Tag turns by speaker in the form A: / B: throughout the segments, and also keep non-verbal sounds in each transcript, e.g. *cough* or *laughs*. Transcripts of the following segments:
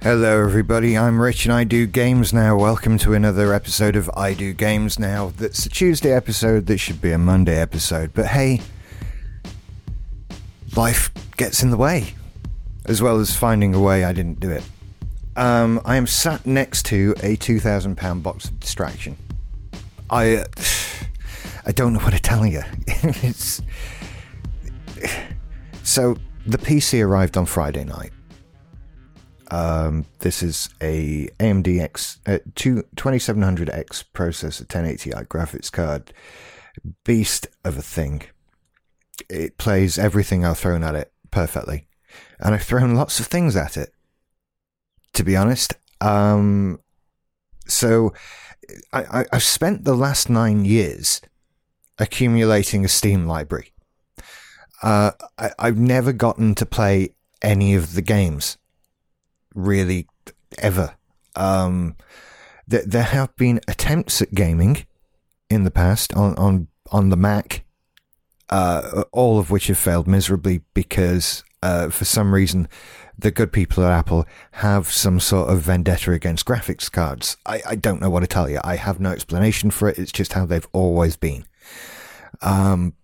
A: Hello, everybody. I'm Rich and I do games now. Welcome to another episode of I Do Games Now. That's a Tuesday episode that should be a Monday episode. But hey, life gets in the way, as well as finding a way I didn't do it. Um, I am sat next to a £2,000 box of distraction. I. Uh, *sighs* I don't know what to tell you. *laughs* it's. *sighs* So, the PC arrived on Friday night. Um, this is a AMD X uh, 2700X processor, 1080 Ti graphics card, beast of a thing. It plays everything I've thrown at it perfectly, and I've thrown lots of things at it. To be honest, um, so I, I've spent the last nine years accumulating a Steam library. Uh, I, I've never gotten to play any of the games really ever. Um, there, there have been attempts at gaming in the past on on on the Mac, uh, all of which have failed miserably because uh, for some reason the good people at Apple have some sort of vendetta against graphics cards. I, I don't know what to tell you. I have no explanation for it. It's just how they've always been. Um,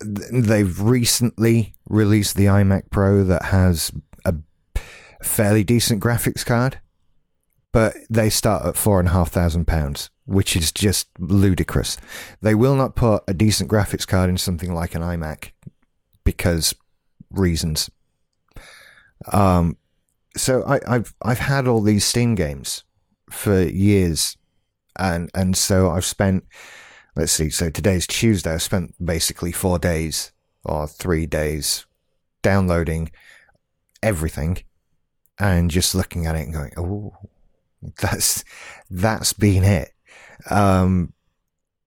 A: they've recently released the iMac Pro that has fairly decent graphics card, but they start at four and a half thousand pounds, which is just ludicrous. They will not put a decent graphics card in something like an iMac because reasons. Um, so I, I've I've had all these Steam games for years, and and so I've spent let's see, so today's Tuesday. I spent basically four days or three days downloading everything and just looking at it and going, "Oh, that's that's been it." Um,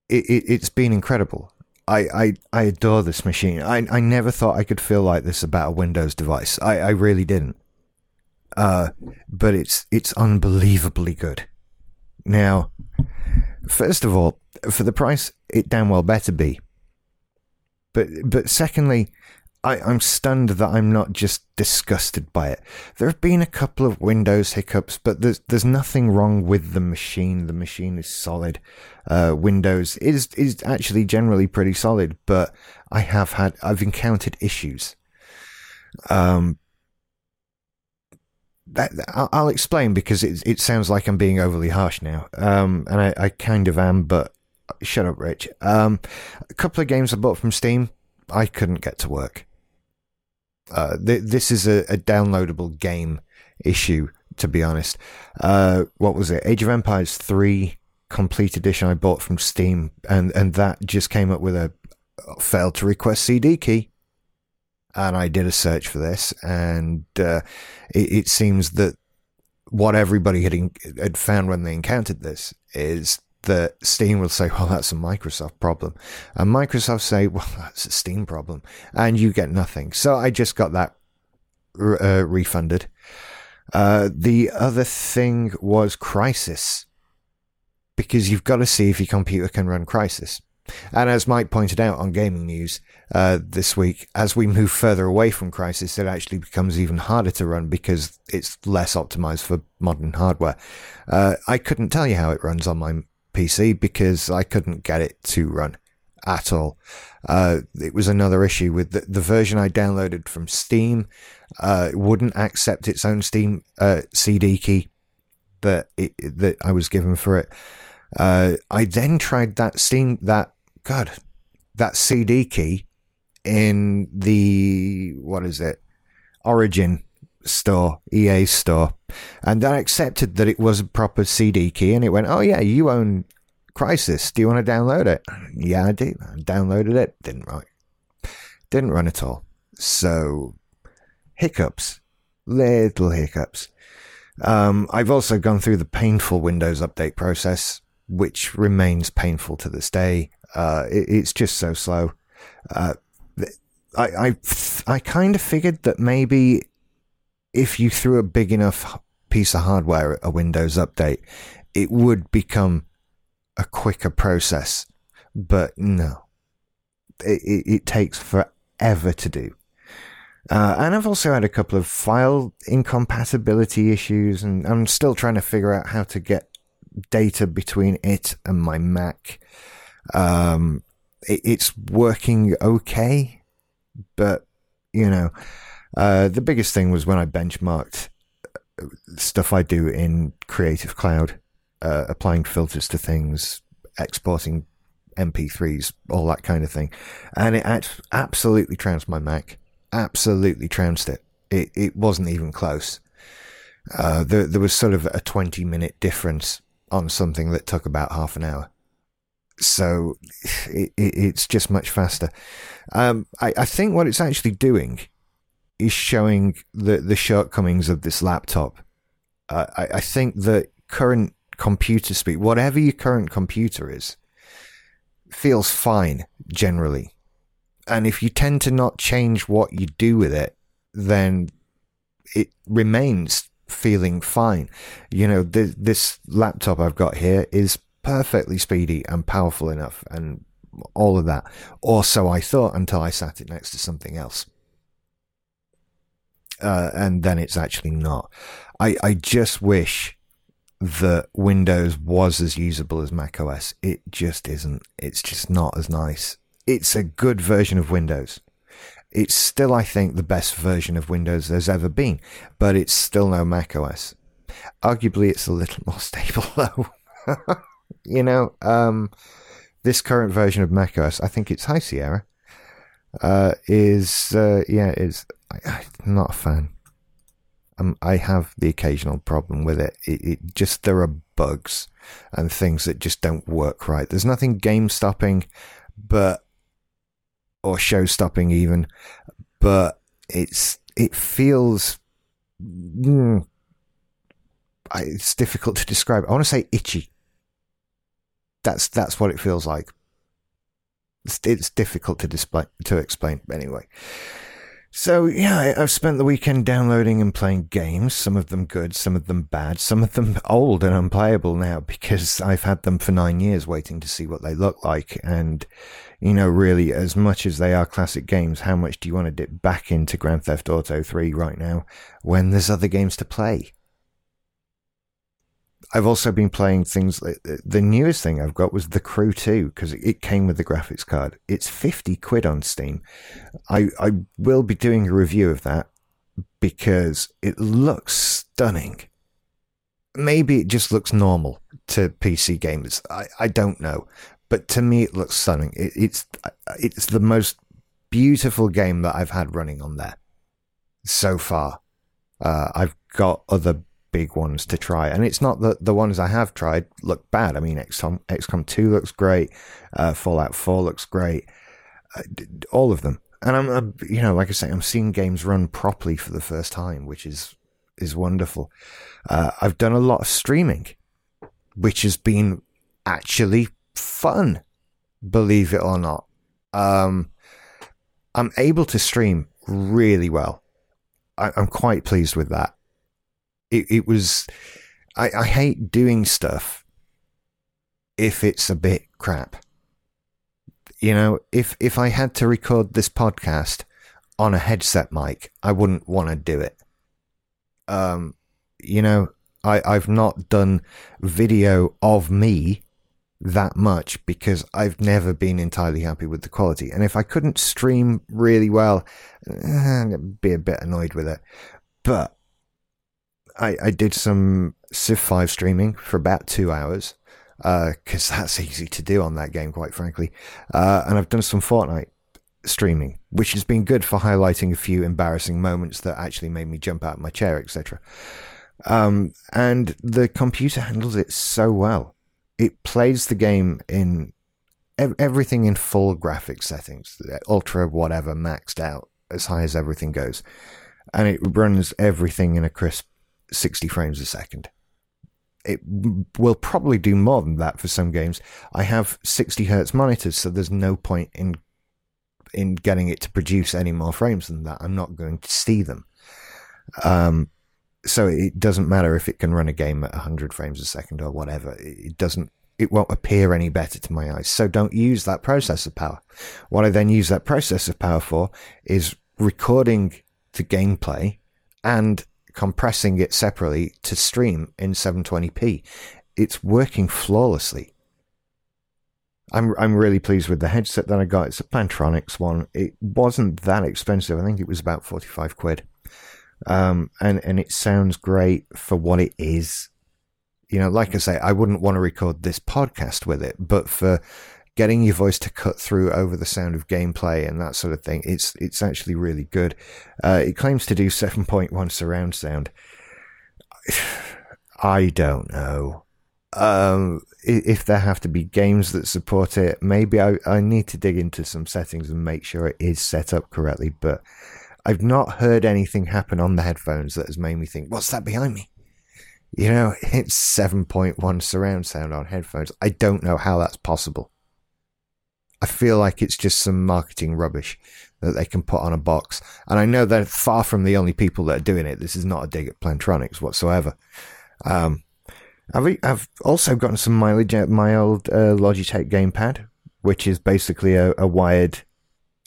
A: it, it has been incredible. I, I I adore this machine. I I never thought I could feel like this about a Windows device. I, I really didn't. Uh, but it's it's unbelievably good. Now, first of all, for the price, it damn well better be. But but secondly, I, I'm stunned that I'm not just disgusted by it. There have been a couple of Windows hiccups, but there's there's nothing wrong with the machine. The machine is solid. Uh, Windows is is actually generally pretty solid, but I have had I've encountered issues. Um, that I'll, explain because it it sounds like I'm being overly harsh now. Um, and I, I kind of am, but shut up, Rich. Um, a couple of games I bought from Steam, I couldn't get to work. Uh, th- this is a, a, downloadable game issue, to be honest. Uh, what was it? Age of Empires 3 complete edition I bought from Steam, and, and that just came up with a failed to request CD key. And I did a search for this, and uh, it, it, seems that what everybody had, in- had found when they encountered this is that Steam will say, well, that's a Microsoft problem. And Microsoft say, well, *laughs* that's a Steam problem. And you get nothing. So I just got that uh, refunded. Uh, the other thing was Crysis, because you've got to see if your computer can run Crysis. And as Mike pointed out on Gaming News uh, this week, as we move further away from Crysis, it actually becomes even harder to run because it's less optimized for modern hardware. Uh, I couldn't tell you how it runs on my PC because I couldn't get it to run at all. Uh, it was another issue with the, the, version I downloaded from Steam. Uh, wouldn't accept its own Steam uh, CD key that it, that I was given for it. Uh, I then tried that Steam that God that CD key in the what is it Origin store, EA store, and I accepted that it was a proper CD key, and it went, "Oh yeah, you own Crysis. Do you want to download it?" Yeah, I do. I downloaded it. Didn't run. Didn't run at all. So hiccups, little hiccups. Um, I've also gone through the painful Windows update process, which remains painful to this day. Uh, it, it's just so slow. Uh, I, I, I kind of figured that maybe if you threw a big enough piece of hardware at a Windows update, it would become a quicker process. But no, it, it, it takes forever to do. Uh, and I've also had a couple of file incompatibility issues, and I'm still trying to figure out how to get data between it and my Mac. Um, it, it's working okay, but you know, uh, the biggest thing was when I benchmarked uh, stuff I do in Creative Cloud, uh, applying filters to things, exporting MP3s, all that kind of thing, and it absolutely trounced my Mac. Absolutely trounced it. It it wasn't even close. Uh, there there was sort of a twenty minute difference on something that took about half an hour. So *sighs* it, it, it's just much faster. Um, I, I think what it's actually doing is showing the, the shortcomings of this laptop. Uh, I, I think that current computer speed, whatever your current computer is, feels fine generally. And if you tend to not change what you do with it, then it remains feeling fine. You know, th- this laptop I've got here is perfectly speedy and powerful enough and all of that. Or so I thought until I sat it next to something else. Uh, and then it's actually not. I, I just wish that Windows was as usable as macOS. It just isn't. It's just not as nice. It's a good version of Windows. It's still, I think, the best version of Windows there's ever been, but it's still no macOS. Arguably, it's a little *laughs* more stable, though. *laughs* you know, um, this current version of macOS, I think it's High Sierra, uh, is, uh, yeah, is I, am not a fan. Um, I have the occasional problem with it. it. It just, there are bugs and things that just don't work right. There's nothing game stopping, but or show stopping even, but it's it feels mm, it's difficult to describe. I want to say itchy. That's that's what it feels like. It's, it's difficult to display to explain anyway. So yeah, I've spent the weekend downloading and playing games. Some of them good, some of them bad, some of them *laughs* old and unplayable now because I've had them for nine years, waiting to see what they look like. And you know, really, as much as they are classic games, how much do you want to dip back into Grand Theft Auto 3 right now when there's other games to play? I've also been playing things. Like, the newest thing I've got was The Crew 2 because it came with the graphics card. It's 50 quid on Steam. I, I will be doing a review of that because it looks stunning. Maybe it just looks normal to PC gamers. I, I don't know. But to me, it looks stunning. It, it's, it's the most beautiful game that I've had running on there so far. Uh, I've got other big ones to try. And it's not that the ones I have tried look bad. I mean, XCOM, XCOM 2 looks great. Uh, Fallout 4 looks great. Uh, all of them. And I'm, you know, like I say, I'm seeing games run properly for the first time, which is, is wonderful. Uh, I've done a lot of streaming, which has been actually fun, believe it or not. Um, I'm able to stream really well. I, I'm quite pleased with that it, it was I, I hate doing stuff if it's a bit crap. You know, if if I had to record this podcast on a headset mic, I wouldn't want to do it. Um, you know, I I've not done video of me that much because I've never been entirely happy with the quality. And if I couldn't stream really well, eh, I'd be a bit annoyed with it. But I, I did some Civ 5 streaming for about two hours because uh, *laughs* that's easy to do on that game, quite frankly. Uh, and I've done some Fortnite streaming, which has been good for highlighting a few embarrassing moments that actually made me jump out of my chair, etc. Um, and the computer handles it so well. It plays the game in ev- everything in full graphics settings, ultra whatever, maxed out as high as everything goes. And it runs everything in a crisp 60 frames a second. It will probably do more than that for some games. I have 60 hertz monitors, so there's no point in in getting it to produce any more frames than that. I'm not going to see them. Um, so it doesn't matter if it can run a game at 100 frames a second or whatever. It doesn't. It won't appear any better to my eyes. So don't use that processor power. What I then use that processor power for is recording the gameplay and compressing it separately to stream in 720p. It's working flawlessly. I'm I'm really pleased with the headset that I got. It's a Plantronics one. It wasn't that expensive. I think it was about 45 quid. Um, and and it sounds great for what it is. You know, like I say, I wouldn't want to record this podcast with it, but for getting your voice to cut through over the sound of gameplay and that sort of thing, it's it's actually really good. Uh, it claims to do 7.1 surround sound. *sighs* I don't know. Um, if there have to be games that support it, maybe I, I need to dig into some settings and make sure it is set up correctly. But I've not heard anything happen on the headphones that has made me think, what's that behind me? You know, *laughs* it's 7.1 surround sound on headphones. I don't know how that's possible. I feel like it's just some marketing rubbish that they can put on a box. And I know they're far from the only people that are doing it. This is not a dig at Plantronics whatsoever. Um, I've, I've also gotten some mileage out my old uh, Logitech gamepad, which is basically a, a wired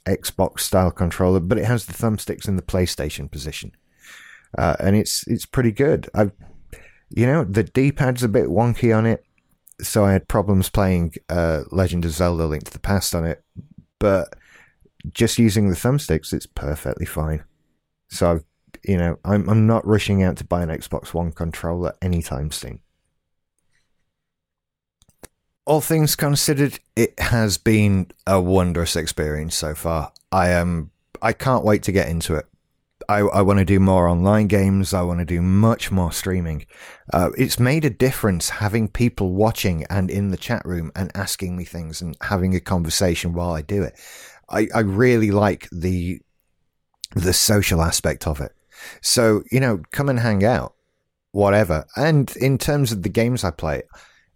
A: Xbox style controller, but it has the thumbsticks in the PlayStation position, uh, and it's it's pretty good. I, you know, the D pad's a bit wonky on it, so I had problems playing uh, Legend of Zelda: Link to the Past on it, but just using the thumbsticks, it's perfectly fine. So, you know, I'm I'm not rushing out to buy an Xbox One controller anytime soon all things considered, it has been a wondrous experience so far. I am. I can't wait to get into it. I, I want to do more online games. I want to do much more streaming. Uh, it's made a difference having people watching and in the chat room and asking me things and having a conversation while I do it. I, I really like the the social aspect of it. So you know, come and hang out, whatever. And in terms of the games I play,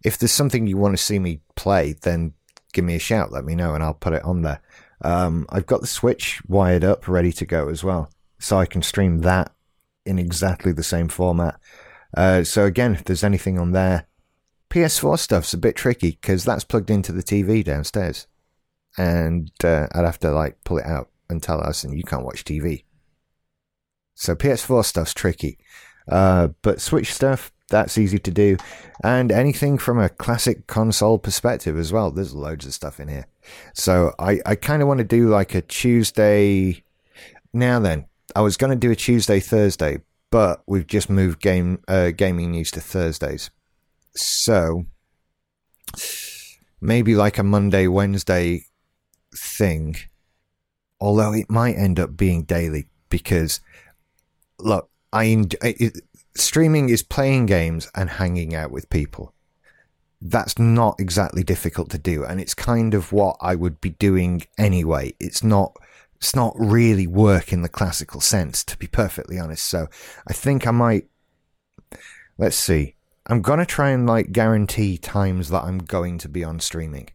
A: if there's something you want to see me play, then give me a shout. Let me know, and I'll put it on there. Um, I've got the Switch wired up, ready to go as well, so I can stream that in exactly the same format. Uh, so again, if there's anything on there, PS4 stuff's a bit tricky because that's plugged into the TV downstairs, and uh, I'd have to like pull it out and tell us, and you can't watch TV. So PS4 stuff's tricky, uh, but Switch stuff that's easy to do. And anything from a classic console perspective as well. There's loads of stuff in here. So I, I kind of want to do like a Tuesday. Now then, I was going to do a Tuesday, Thursday, but we've just moved game uh, gaming news to Thursdays. So maybe like a Monday, Wednesday thing. Although it might end up being daily because look, I, it, streaming is playing games and hanging out with people. That's not exactly difficult to do, and it's kind of what I would be doing anyway. It's not it's not really work in the classical sense, to be perfectly honest. So I think I might let's see. I'm gonna try and like guarantee times that I'm going to be on streaming.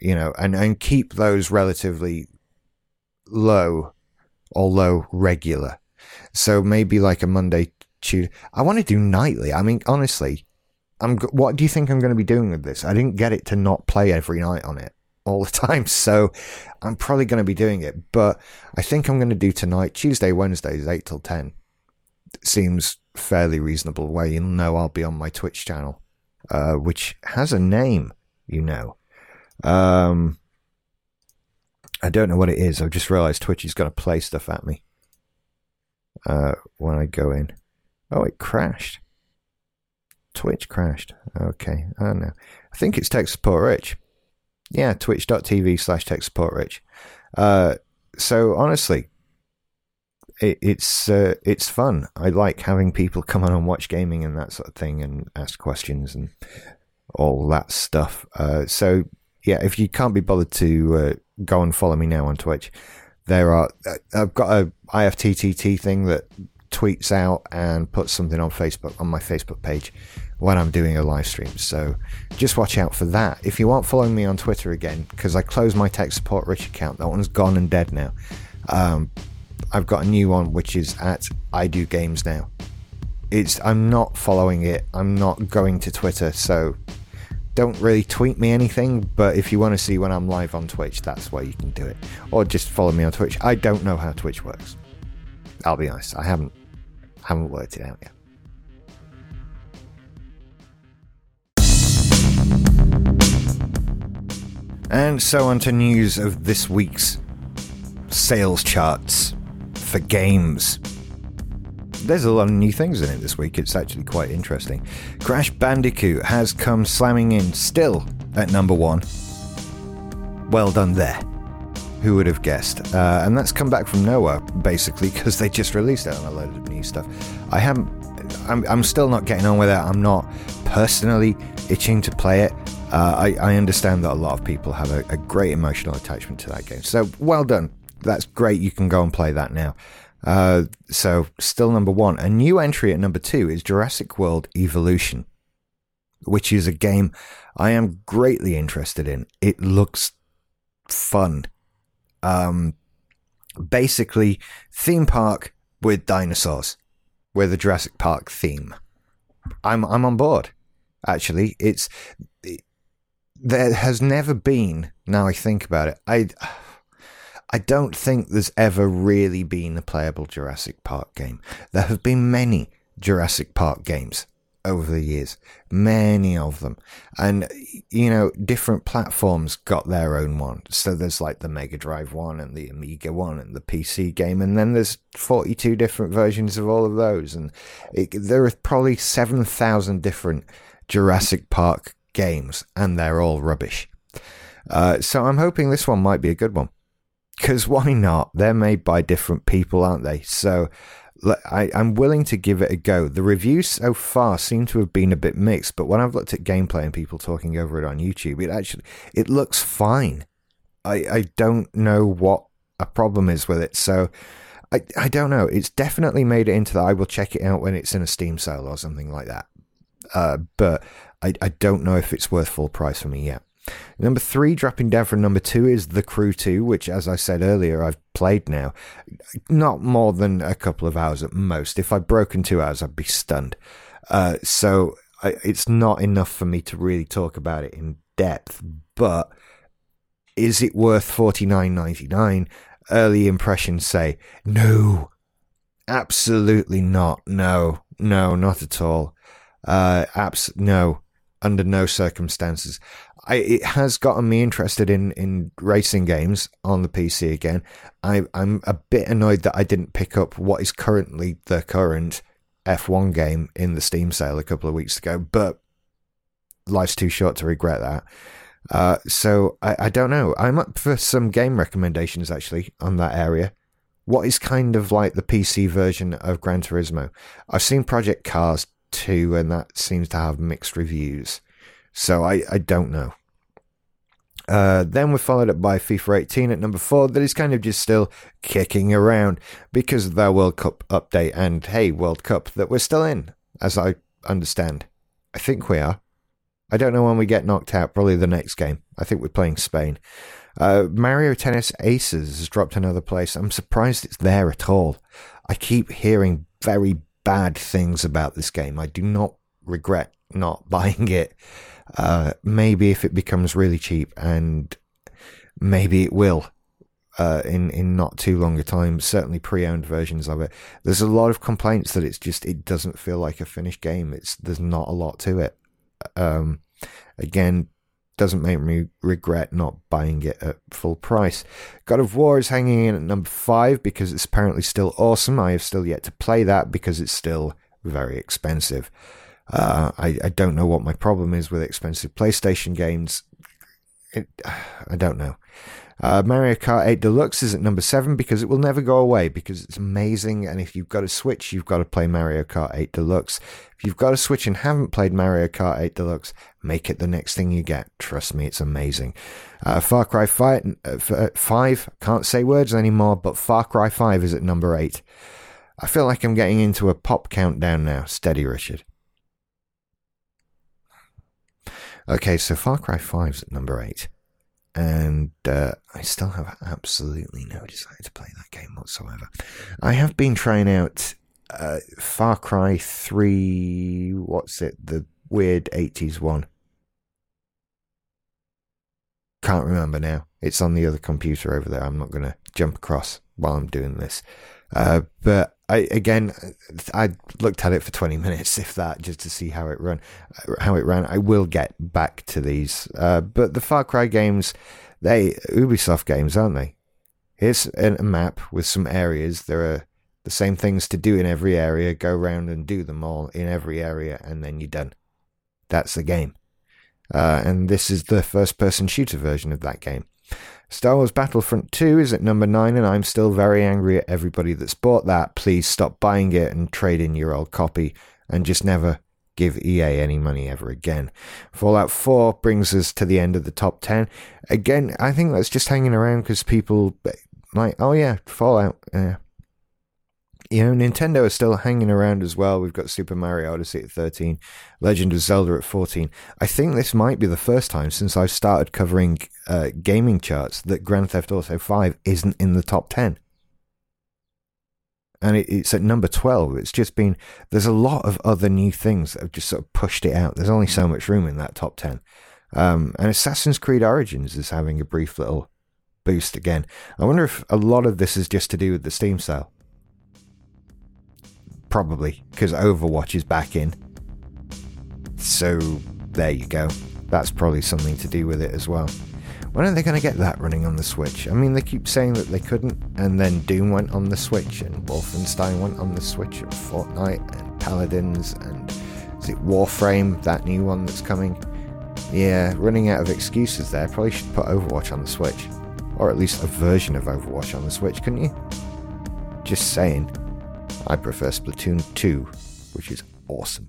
A: You know, and, and keep those relatively low, although regular. So maybe like a Monday, Tuesday. I want to do nightly. I mean, honestly, I'm. What do you think I'm going to be doing with this? I didn't get it to not play every night on it all the time, *laughs* so I'm probably going to be doing it. But I think I'm going to do tonight, Tuesday, Wednesdays, eight till ten. Seems fairly reasonable. Where you'll know I'll be on my Twitch channel, uh, which has a name, you know. Um, I don't know what it is. I've just realised Twitch is going to play stuff at me uh, when I go in. Oh, it crashed. Twitch crashed. Okay, I don't know. I think it's tech support rich. Yeah, twitch.tv slash tech support rich. Uh, so honestly, it, it's uh, it's fun. I like having people come on and watch gaming and that sort of thing and ask questions and all that stuff. Uh, so yeah, if you can't be bothered to uh, go and follow me now on Twitch, there are. Uh, I've got a IFTTT thing that tweets out and put something on Facebook on my Facebook page when I'm doing a live stream. So just watch out for that. If you aren't following me on Twitter again, because I closed my tech support rich account, that one's gone and dead now. Um, I've got a new one which is at I do games now. It's I'm not following it. I'm not going to Twitter, so don't really tweet me anything. But if you want to see when I'm live on Twitch, that's where you can do it, or just follow me on Twitch. I don't know how Twitch works. I'll be honest, I haven't haven't worked it out yet. And so on to news of this week's sales charts for games. There's a lot of new things in it this week. It's actually quite interesting. Crash Bandicoot has come slamming in still at number one. Well done there. Who would have guessed? Uh, and that's come back from nowhere, basically, because they just released it on a load of new stuff. I haven't. I'm, I'm still not getting on with it. I'm not personally itching to play it. Uh, I, I, understand that a lot of people have a, a, great emotional attachment to that game. So well done. That's great. You can go and play that now. Uh, so still number one. A new entry at number two is Jurassic World Evolution, which is a game I am greatly interested in. It looks fun. Um, basically, theme park with dinosaurs, with a Jurassic Park theme. I'm I'm on board. Actually, it's there has never been. Now I think about it, I I don't think there's ever really been a playable Jurassic Park game. There have been many Jurassic Park games over the years, many of them, and you know different platforms got their own one. So there's like the Mega Drive one and the Amiga one and the PC game, and then there's 42 different versions of all of those, and it, there are probably 7,000 different Jurassic Park games, and they're all rubbish. Uh, so I'm hoping this one might be a good one. Because why not? They're made by different people, aren't they? So I, am willing to give it a go. The reviews so far seem to have been a bit mixed, but when I've looked at gameplay and people talking over it on YouTube, it actually it looks fine. I, I don't know what a problem is with it. So I, I don't know. It's definitely made it into that. I will check it out when it's in a Steam sale or something like that. Uh, but I, I don't know if it's worth full price for me yet. Number three, dropping down from number two, is The Crew 2, which, as I said earlier, I've played now. Not more than a couple of hours at most. If I'd broken two hours, I'd be stunned. Uh, so I, it's not enough for me to really talk about it in depth. But is it worth forty nine ninety nine? Early impressions say no, absolutely not. No, no, not at all. Uh, abs- no, under no circumstances. I, it has gotten me interested in, in racing games on the PC again. I, I'm a bit annoyed that I didn't pick up what is currently the current F1 game in the Steam sale a couple of weeks ago, but life's too short to regret that. Uh, so I, I don't know. I'm up for some game recommendations actually on that area. What is kind of like the PC version of Gran Turismo? I've seen Project Cars 2, and that seems to have mixed reviews. So I, I don't know. Uh, then we're followed up by FIFA 18 at number four, that is kind of just still kicking around because of their World Cup update and, hey, World Cup that we're still in, as I understand. I think we are. I don't know when we get knocked out, probably the next game. I think we're playing Spain. Uh, Mario Tennis Aces has dropped another place. I'm surprised it's there at all. I keep hearing very bad things about this game. I do not regret not *laughs* buying it. Uh, maybe if it becomes really cheap, and maybe it will uh, in in not too long a time. Certainly, pre-owned versions of it. There's a lot of complaints that it's just it doesn't feel like a finished game. It's there's not a lot to it. Um, again, doesn't make me regret not buying it at full price. God of War is hanging in at number five because it's apparently still awesome. I have still yet to play that because it's still very expensive. Uh, I, I don't know what my problem is with expensive PlayStation games. It, *sighs* I don't know. Uh, Mario Kart 8 Deluxe is at number 7 because it will never go away because it's amazing. And if you've got a Switch, you've got to play Mario Kart 8 Deluxe. If you've got a Switch and haven't played Mario Kart 8 Deluxe, make it the next thing you get. Trust me, it's amazing. Uh, Far Cry 5, uh, 5, can't say words anymore, but Far Cry 5 is at number 8. I feel like I'm getting into a pop countdown now. Steady, Richard. Okay, so Far Cry 5's at number 8 and uh, I still have absolutely no desire to play that game whatsoever. I have been trying out uh, Far Cry 3, what's it, the weird 80s one. Can't remember now. It's on the other computer over there. I'm not going to jump across while I'm doing this. Uh, but I again, I looked at it for 20 *laughs* minutes, if that, just to see how it run, how it ran. I will get back to these, uh, but the Far Cry games, they Ubisoft games, aren't they? Here's a map with some areas. There are the same things to do in every area. Go around and do them all in every area, and then you're done. That's the game. Uh, and this is the first-person shooter version of that game. Star Wars Battlefront 2 is at number 9, and I'm still very angry at everybody that's bought that. Please stop buying it and trade in your old copy and just never give EA any money ever again. Fallout 4 brings us to the end of the top 10. Again, I think that's just hanging around because people like, oh yeah, Fallout. Yeah, you know, Nintendo is still hanging around as well. We've got Super Mario Odyssey at 13, Legend of Zelda at 14. I think this might be the first time since I've started covering uh, gaming charts that Grand Theft Auto 5 isn't in the top 10. And it, it's at number 12. It's just been, there's a lot of other new things that have just sort of pushed it out. There's only so much room in that top 10. Um, and Assassin's Creed Origins is having a brief little boost again. I wonder if a lot of this is just to do with the Steam sale Probably, because Overwatch is back in. So, there you go. That's probably something to do with it as well. When are they going to get that running on the Switch? I mean, they keep saying that they couldn't, and then Doom went on the Switch, and Wolfenstein went on the Switch, and Fortnite, and Paladins, and is it Warframe, that new one that's coming? Yeah, running out of excuses there. Probably should put Overwatch on the Switch. Or at least a version of Overwatch on the Switch, couldn't you? Just saying. I prefer Splatoon 2, which is awesome.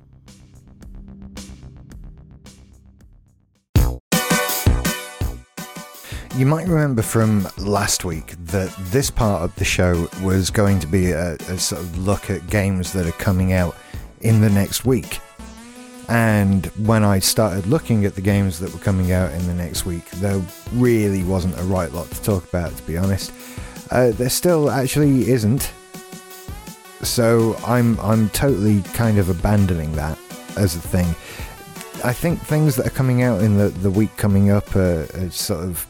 A: You might remember from last week that this part of the show was going to be a, a, sort of look at games that are coming out in the next week. And when I started looking at the games that were coming out in the next week, there really wasn't a right lot to talk about, to be honest. Uh, there still actually isn't. So I'm I'm totally kind of abandoning that as a thing. I think things that are coming out in the, the week coming up are, are sort of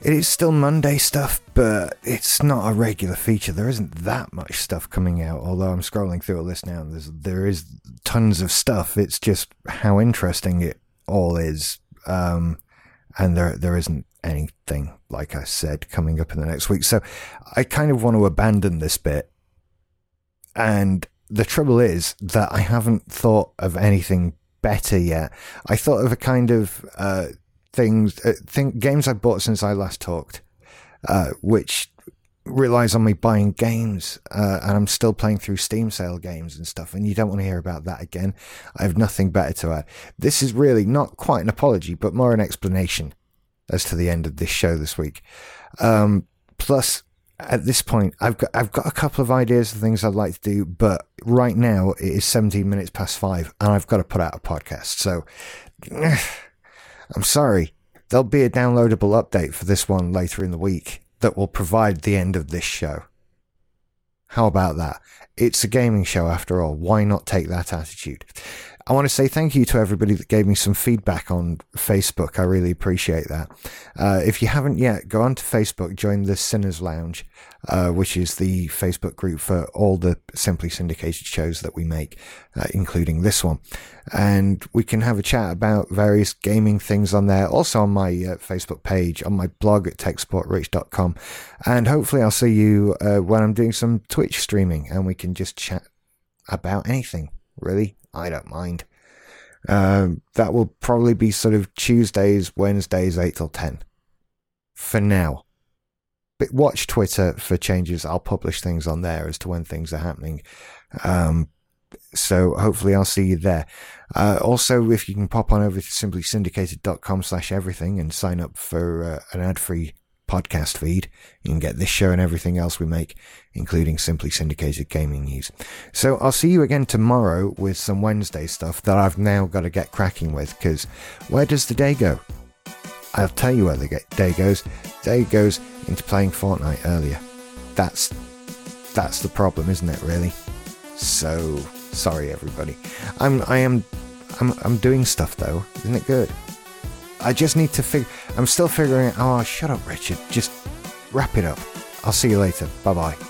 A: it is still Monday stuff, but it's not a regular feature. There isn't that much stuff coming out. Although I'm scrolling through a list now, and there's there is tons of stuff. It's just how interesting it all is, um, and there there isn't anything like I said coming up in the next week. So I kind of want to abandon this bit and the trouble is that I haven't thought of anything better yet. I thought of a kind of uh, things, uh, games I bought since I last talked, uh, which relies on me buying games, uh, and I'm still playing through Steam sale games and stuff. And you don't want to hear about that again. I have nothing better to add. This is really not quite an apology, but more an explanation as to the end of this show this week. Um, plus, at this point, I've got I've got a couple of ideas of things I'd like to do, but right now it is 17 minutes past five, and I've got to put out a podcast. So *sighs* I'm sorry. There'll be a downloadable update for this one later in the week that will provide the end of this show. How about that? It's a gaming show after all. Why not take that attitude? I want to say thank you to everybody that gave me some feedback on Facebook. I really appreciate that. Uh, if you haven't yet, go on to Facebook, join the Sinners Lounge, uh, which is the Facebook group for all the Simply Syndicated shows that we make, uh, including this one. And we can have a chat about various gaming things on there. Also on my uh, Facebook page, on my blog at techsupportrich.com. And hopefully I'll see you uh, when I'm doing some Twitch streaming and we can just chat about anything, really. I don't mind. Um, that will probably be sort of Tuesdays, Wednesdays, 8 till 10 for now. But watch Twitter for changes. I'll publish things on there as to when things are happening. Um, so hopefully I'll see you there. Uh, also, if you can pop on over to simplysyndicated.com slash everything and sign up for uh, an ad-free podcast feed. You can get this show and everything else we make, including Simply Syndicated Gaming News. So I'll see you again tomorrow with some Wednesday stuff that I've now got to get cracking with, because where does the day go? I'll tell you where the day goes. Day goes into playing Fortnite earlier. That's that's the problem, isn't it? Really. So sorry, everybody. I'm I am I'm I'm doing stuff though. Isn't it good? I just need to figure. I'm still figuring. Oh, shut up, Richard. Just wrap it up. I'll see you later. Bye bye.